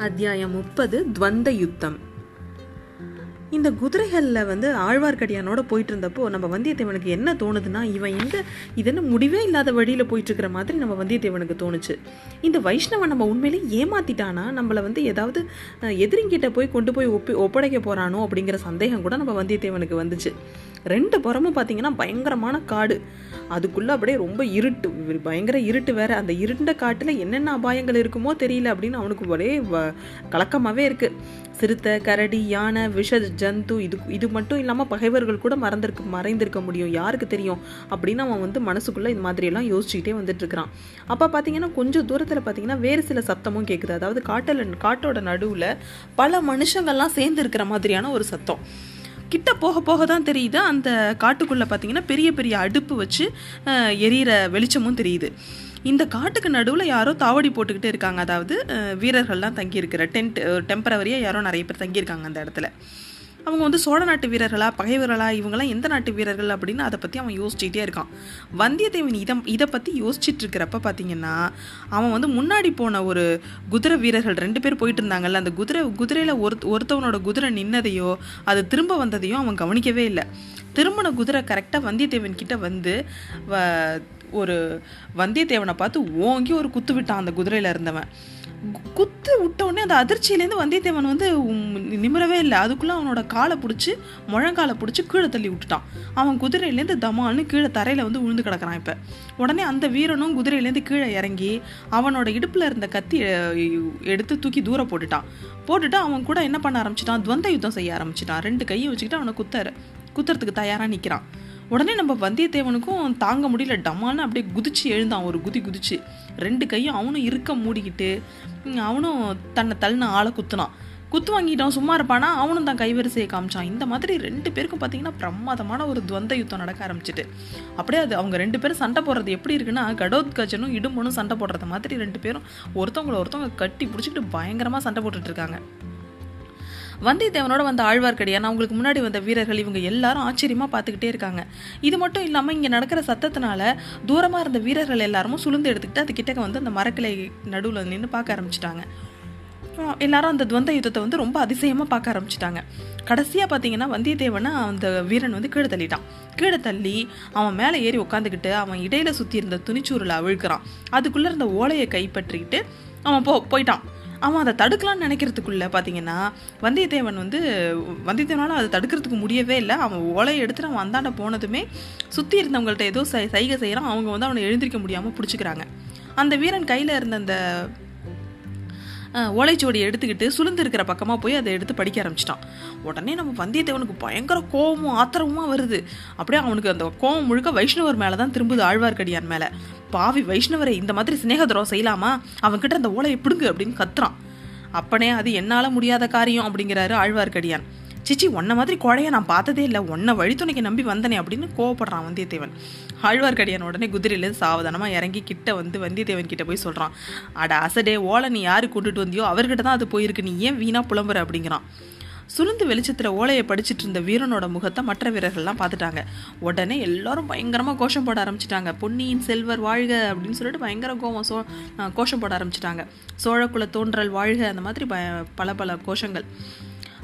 அத்தியாயம் முப்பது துவந்த யுத்தம். இந்த குதிரைகளில் வந்து ஆழ்வார்க்கடியானோட போயிட்டு இருந்தப்போ நம்ம வந்தியத்தேவனுக்கு என்ன தோணுதுன்னா இவன் எங்க இதென்ன முடிவே இல்லாத வழியில போயிட்டு இருக்கிற மாதிரி நம்ம வந்தியத்தேவனுக்கு தோணுச்சு. இந்த வைஷ்ணவன் நம்ம உண்மையிலே ஏமாத்திட்டானா? நம்மளை வந்து ஏதாவது எதிரிங்கிட்ட போய் கொண்டு போய் ஒப்பி ஒப்படைக்க போறானோ அப்படிங்கிற சந்தேகம் கூட நம்ம வந்தியத்தேவனுக்கு வந்துச்சு. ரெண்டு புறமும் பார்த்தீங்கன்னா பயங்கரமான காடு. அதுக்குள்ள அப்படியே ரொம்ப இருட்டு. பயங்கர இருட்டு வேற. அந்த இருண்ட காட்டுல என்னென்ன அபாயங்கள் இருக்குமோ தெரியல அப்படின்னு அவனுக்கு ஒரே வ- கலக்கமாவே இருக்கு. சிறுத்தை கரடி யானை விஷ ஜந்து இது இது மட்டும் இல்லாமல் பகைவர்கள் கூட மறந்திருக்க மறைந்திருக்க முடியும். யாருக்கு தெரியும்? அப்படின்னு அவன் வந்து மனசுக்குள்ளே இந்த மாதிரியெல்லாம் யோசிச்சுக்கிட்டே வந்துட்டு இருக்கிறான் அப்போ பார்த்தீங்கன்னா கொஞ்சம் தூரத்தில் பார்த்தீங்கன்னா வேறு சில சத்தமும் கேட்குது அதாவது காட்டில் காட்டோட நடுவில் பல மனுஷங்கள்லாம் சேர்ந்து இருக்கிற மாதிரியான ஒரு சத்தம். கிட்ட போக போக தான் தெரியுது. அந்த காட்டுக்குள்ளே பார்த்தீங்கன்னா பெரிய பெரிய அடுப்பு வச்சு எரியிற வெளிச்சமும் தெரியுது. இந்த காட்டுக்கு நடுவில் யாரோ தாவடி போட்டுக்கிட்டு இருக்காங்க. அதாவது வீரர்கள்லாம் தங்கியிருக்கிற டென்ட் டெம்பரவரியாக யாரோ நிறைய பேர் தங்கியிருக்காங்க அந்த இடத்துல. அவங்க வந்து சோழ நாட்டு வீரர்களா பகைவர்களா இவங்கெல்லாம் எந்த நாட்டு வீரர்கள் அப்படின்னு அதை பற்றி அவன் யோசிச்சுட்டே இருக்கான். வந்தியத்தேவன் இதை இதை பற்றி யோசிச்சுட்டு இருக்கிறப்ப பார்த்தீங்கன்னா அவன் வந்து முன்னாடி போன ஒரு குதிரை வீரர்கள் ரெண்டு பேர் போயிட்டு இருந்தாங்கல்ல அந்த குதிரை குதிரையில் ஒரு ஒருத்தவனோட குதிரை நின்னதையோ அது திரும்ப வந்ததையோ அவன் கவனிக்கவே இல்லை. திரும்பின குதிரை கரெக்டாக வந்தியத்தேவன் கிட்ட வந்து வ- ஒரு வந்தியத்தேவனை பார்த்து ஓங்கி ஒரு குத்து விட்டான் அந்த குதிரையில இருந்தவன். குத்து விட்ட உடனே அந்த அதிர்ச்சியிலேருந்து வந்தியத்தேவன் வந்து நிமிரவே இல்லை. அதுக்குள்ள அவனோட காலை பிடிச்சி முழங்காலை பிடிச்சி கீழே தள்ளி விட்டுட்டான். அவன் குதிரையிலேருந்து தமால்னு கீழே தரையில வந்து விழுந்து கிடக்கிறான் இப்போ. உடனே அந்த வீரனும் குதிரையிலேருந்து கீழே இறங்கி அவனோட இடுப்புல இருந்த கத்தி எடுத்து தூக்கி தூரம் போட்டுட்டான். போட்டுட்டு அவன் கூட என்ன பண்ண ஆரம்பிச்சிட்டான்? துவந்த யுத்தம் செய்ய ஆரம்பிச்சிட்டான். ரெண்டு கையை வச்சுக்கிட்டு அவனை குத்தற குத்துறதுக்கு தயாரா நிக்கிறான். உடனே நம்ம வந்தியத்தேவனுக்கும் தாங்க முடியல. டமான்னு அப்படியே குதிச்சு எழுந்தான். ஒரு குதி குதிச்சு. ரெண்டு கையும் அவனும் இருக்க மூடிக்கிட்டு அவனும் தன்னை தள்ளின ஆளை குத்துனான். குத்து வாங்கிட்டான் சும்மா இருப்பானா? அவனும் தான் கைவரிசையை காமிச்சான். இந்த மாதிரி ரெண்டு பேருக்கும் பார்த்தீங்கன்னா பிரமாதமான ஒரு துவந்த யுத்தம் நடக்க ஆரம்பிச்சிட்டு. அப்படியே அது அவங்க ரெண்டு பேரும் சண்டை போடுறது எப்படி இருக்குன்னா கடோத்கஜனும் இடும்பனும் சண்டை போடுறது மாதிரி ரெண்டு பேரும் ஒருத்தவங்கள ஒருத்தவங்க கட்டி பிடிச்சிக்கிட்டு பயங்கரமாக சண்டை போட்டுட்ருக்காங்க இருக்காங்க. வந்தியத்தேவனோட வந்த ஆழ்வார்க்கடியான் அவங்களுக்கு முன்னாடி வந்த வீரர்கள் இவங்க எல்லாரும் ஆச்சரியமா பார்த்துக்கிட்டே இருக்காங்க. இது மட்டும் இல்லாம இங்க நடக்கிற சத்தத்தினால தூரமா இருந்த வீரர்கள் எல்லாரும் சுளுந்து எடுத்துக்கிட்டு அது கிட்டக்க வந்து அந்த மரக்கிளை நடுவில் நின்று பார்க்க ஆரம்பிச்சிட்டாங்க. எல்லாரும் அந்த துவந்த யுத்தத்தை வந்து ரொம்ப அதிசயமா பார்க்க ஆரம்பிச்சிட்டாங்க. கடைசியா பாத்தீங்கன்னா வந்தியத்தேவனை அந்த வீரன் வந்து கீழே தள்ளிட்டான். கீழே தள்ளி அவன் மேலே ஏறி உட்காந்துக்கிட்டு அவன் இடையில சுத்தி இருந்த துணிச்சூரில் அவிழ்க்கிறான். அதுக்குள்ள இருந்த ஓலையை கைப்பற்றிக்கிட்டு அவன் போ போயிட்டான். அவன் அதை தடுக்கலாம்னு நினைக்கிறதுக்குள்ள பார்த்தீங்கன்னா வந்தியத்தேவன் வந்து வந்தியத்தேவனால அதை தடுக்கிறதுக்கு முடியவே இல்லை. அவன் ஓலையை எடுத்துட்டு அவன் அந்தாண்ட போனதுமே சுற்றி இருந்தவங்கள்ட்ட ஏதோ சை சைகை செய்கிறான் அவங்க வந்து அவனை எழுந்திருக்க முடியாமல் பிடிச்சிக்கிறாங்க. அந்த வீரன் கையில் இருந்த அந்த அஹ், ஓலைச்சுவடியை எடுத்துக்கிட்டு சுளுந்து இருக்கிற பக்கமாக போய் அதை எடுத்து படிக்க ஆரம்பிச்சிட்டான். உடனே நம்ம வந்தியத்தேவனுக்கு பயங்கர கோபமும் ஆத்திரமும் வருது. அப்படியே அவனுக்கு அந்த கோபம் முழுக்க வைஷ்ணவர் மேலே தான் திரும்புது ஆழ்வார்க்கடியான் மேலே. பாவி வைஷ்ணவரை இந்த மாதிரி சிநேகதுரம் செய்யலாமா? அவன்கிட்ட அந்த ஓலையை பிடுங்கு அப்படின்னு கத்துறான். அப்பனே அது என்னால் முடியாத காரியம் அப்படிங்கிறாரு ஆழ்வார்க்கடியான். சிச்சி உன்ன மாதிரி குழைய நான் பார்த்ததே இல்லை. உன்னை வழித்துணைக்கு நம்பி வந்தனே அப்படின்னு கோவப்படுறான் வந்தியத்தேவன். ஆழ்வார்க்கடியான் உடனே குதிரையிலேருந்து சாவதானமாக இறங்கி கிட்ட வந்து வந்தியத்தேவன் கிட்ட போய் சொல்கிறான் அட அசடே ஓலை நீ யாரு கொண்டுட்டு வந்தியோ? அவர்கிட்ட தான் அது போயிருக்கு. நீ ஏன் வீணாக புலம்புற? அப்படிங்கிறான். சுருந்து வெளிச்சத்தில் ஓலையை படிச்சுட்டு இருந்த வீரனோட முகத்தை மற்ற வீரர்கள்லாம் பார்த்துட்டாங்க. உடனே எல்லாரும் பயங்கரமாக கோஷம் போட ஆரம்பிச்சிட்டாங்க. பொன்னியின் செல்வர் வாழ்க அப்படின்னு சொல்லிட்டு பயங்கர கோவம் சோ கோஷம் போட ஆரம்பிச்சிட்டாங்க. சோழக்குல தோன்றல் வாழ்க அந்த மாதிரி ப- பல பல கோஷங்கள்.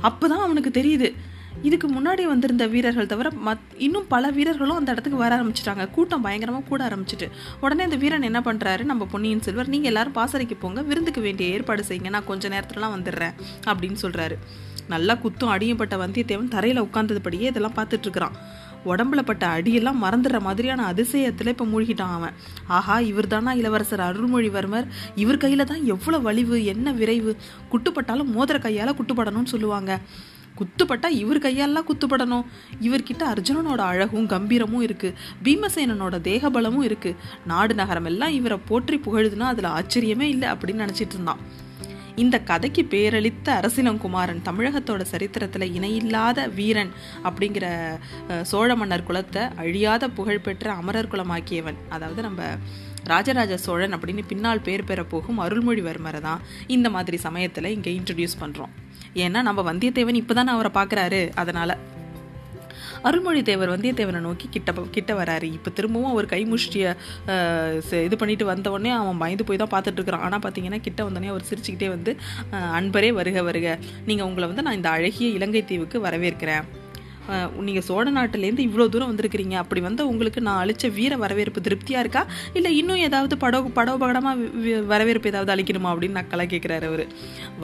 அப்பதான் அவனுக்கு தெரியுது. இதுக்கு முன்னாடி வந்திருந்த வீரர்கள் தவிர மத் இன்னும் பல வீரர்களும் அந்த இடத்துக்கு வர ஆரம்பிச்சிட்டாங்க. கூட்டம் பயங்கரமாக கூட ஆரம்பிச்சிட்டு. உடனே இந்த வீரன் என்ன பண்ணுறாரு நம்ம பொன்னியின் செல்வர் நீங்கள் எல்லாரும் பாசறைக்கு போங்க. விருந்துக்கு வேண்டிய ஏற்பாடு செய்யுங்க. நான் கொஞ்சம் நேரத்துலலாம் வந்துடுறேன் அப்படின்னு சொல்கிறாரு நல்லா குத்தும் அடியும் பட்ட வந்தியத்தேவன் தரையில் உட்கார்ந்ததுபடியே இதெல்லாம் பார்த்துட்ருக்குறான் உடம்புல பட்ட அடியெல்லாம் மறந்துடுற மாதிரியான அதிசயத்தில் இப்போ மூழ்கிட்டான் அவன். ஆஹா இவர்தானா இளவரசர் அருள்மொழிவர்மர்? இவர் கையில் தான் எவ்வளோ வலிவு என்ன விரைவு? குட்டுப்பட்டாலும் மோதிர கையால் குட்டுப்படணும்னு சொல்லுவாங்க. குத்துப்பட்டா இவர் கையாலாம் குத்துப்படணும். இவர்கிட்ட அர்ஜுனனோட அழகும் கம்பீரமும் இருக்கு. பீமசேனனோட தேகபலமும் இருக்கு. நாடு நகரம் எல்லாம் இவரை போற்றி புகழுதுன்னா அதுல ஆச்சரியமே இல்லை அப்படின்னு நினைச்சிட்டு இருந்தான். இந்த கதைக்கு பேரளித்த அரசிலங்குமாரன் தமிழகத்தோட சரித்திரத்துல இணையில்லாத வீரன் அப்படிங்கிற சோழ மன்னர் குலத்தை அழியாத புகழ்பெற்ற அமரர் குலமாக்கியவன். அதாவது நம்ம ராஜராஜ சோழன் அப்படின்னு பின்னால் பேர் பெற போகும் அருள்மொழிவர்மரை தான் இந்த மாதிரி சமயத்துல இங்க இன்ட்ரடியூஸ் பண்றோம். ஏன்னா நம்ம வந்தியத்தேவன் இப்போதானே அவரை பார்க்கறாரு. அதனால அருள்மொழித்தேவர் வந்தியத்தேவனை நோக்கி கிட்ட கிட்ட வராரு. இப்போ திரும்பவும் அவர் கை முஷ்டியை இது பண்ணிட்டு வந்த உடனே அவன் பயந்து போய் தான் பார்த்துட்டு இருக்கிறான். ஆனால் பார்த்தீங்கன்னா கிட்ட வந்தோடனே அவர் சிரிச்சுக்கிட்டே வந்து அன்பரே வருக வருக. நீங்கள் உங்களை வந்து நான் இந்த அழகிய இலங்கை தீவுக்கு வரவேற்கிறேன். நீங்கள் சோழ நாட்டிலேருந்து இவ்வளோ தூரம் வந்திருக்கிறீங்க. அப்படி வந்து உங்களுக்கு நான் அழிச்ச வீர வரவேற்பு திருப்தியாக இருக்கா? இல்லை இன்னும் ஏதாவது படோ படோபகடமாக வரவேற்பு ஏதாவது அளிக்கணுமா அப்படின்னு நக்கலாக கேட்குறாரு அவர்.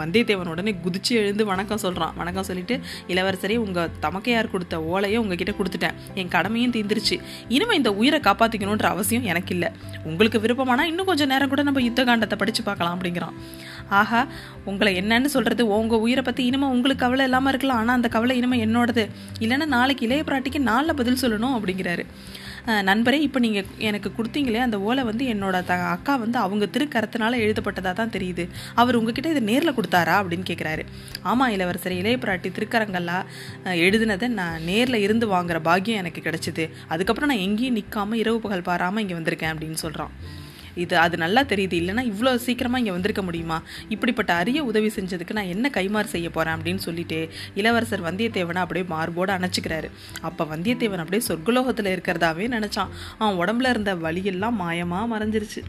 வந்தியத்தேவன் உடனே குதிச்சு எழுந்து வணக்கம் சொல்கிறான் வணக்கம் சொல்லிட்டு இளவரசரே உங்கள் தமக்கையார் கொடுத்த ஓலையை உங்ககிட்ட கொடுத்துட்டேன். என் கடமையும் தீந்துருச்சு இனிமேல் இந்த உயிரை காப்பாற்றிக்கணுன்ற அவசியம் எனக்கு இல்லை. உங்களுக்கு விருப்பமானால் இன்னும் கொஞ்சம் நேரம் கூட நம்ம யுத்த காண்டத்தை படித்து பார்க்கலாம் அப்படிங்கிறான். ஆஹா உங்களை என்னன்னு சொல்கிறது உங்கள் உயிரை பற்றி இனிமே உங்களுக்கு கவலை இல்லாமல் இருக்கலாம் ஆனால் அந்த கவலை இனிமே என்னோடது. இல்லைன்னா நாளைக்கு இளைய பிராட்டிக்கு நாளில் பதில் சொல்லணும் அப்படிங்கிறாரு. நண்பரே இப்போ நீங்கள் எனக்கு கொடுத்தீங்களே அந்த ஓலை வந்து என்னோட த அக்கா வந்து அவங்க திருக்கரத்தினால எழுதப்பட்டதாக தான் தெரியுது. அவர் உங்ககிட்ட இதை நேரில் கொடுத்தாரா அப்படின்னு கேட்குறாரு ஆமாம் இளவரசர் இளைய பிராட்டி திருக்கரங்கள்லாம் எழுதினதை நான் நேரில் இருந்து வாங்குற பாக்கியம் எனக்கு கிடச்சிது. அதுக்கப்புறம் நான் எங்கேயும் நிற்காமல் இரவு பகல் பாராமல் இங்கே வந்திருக்கேன் அப்படின்னு சொல்கிறான் இது அது நல்லா தெரியுது. இல்லைன்னா இவ்வளோ சீக்கிரமாக இங்கே வந்திருக்க முடியுமா? இப்படிப்பட்ட அரிய உதவி செஞ்சதுக்கு நான் என்ன கைமாறு செய்ய போகிறேன் அப்படின்னு சொல்லிட்டு இளவரசர் வந்தியத்தேவனை அப்படியே மார்போடு அணைச்சிக்கிறாரு. அப்போ வந்தியத்தேவன் அப்படியே சொர்க்கலோகத்தில் இருக்கிறதாவே நினச்சான். அவன் உடம்புல இருந்த வழியெல்லாம் மாயமாக மறைஞ்சிருச்சு.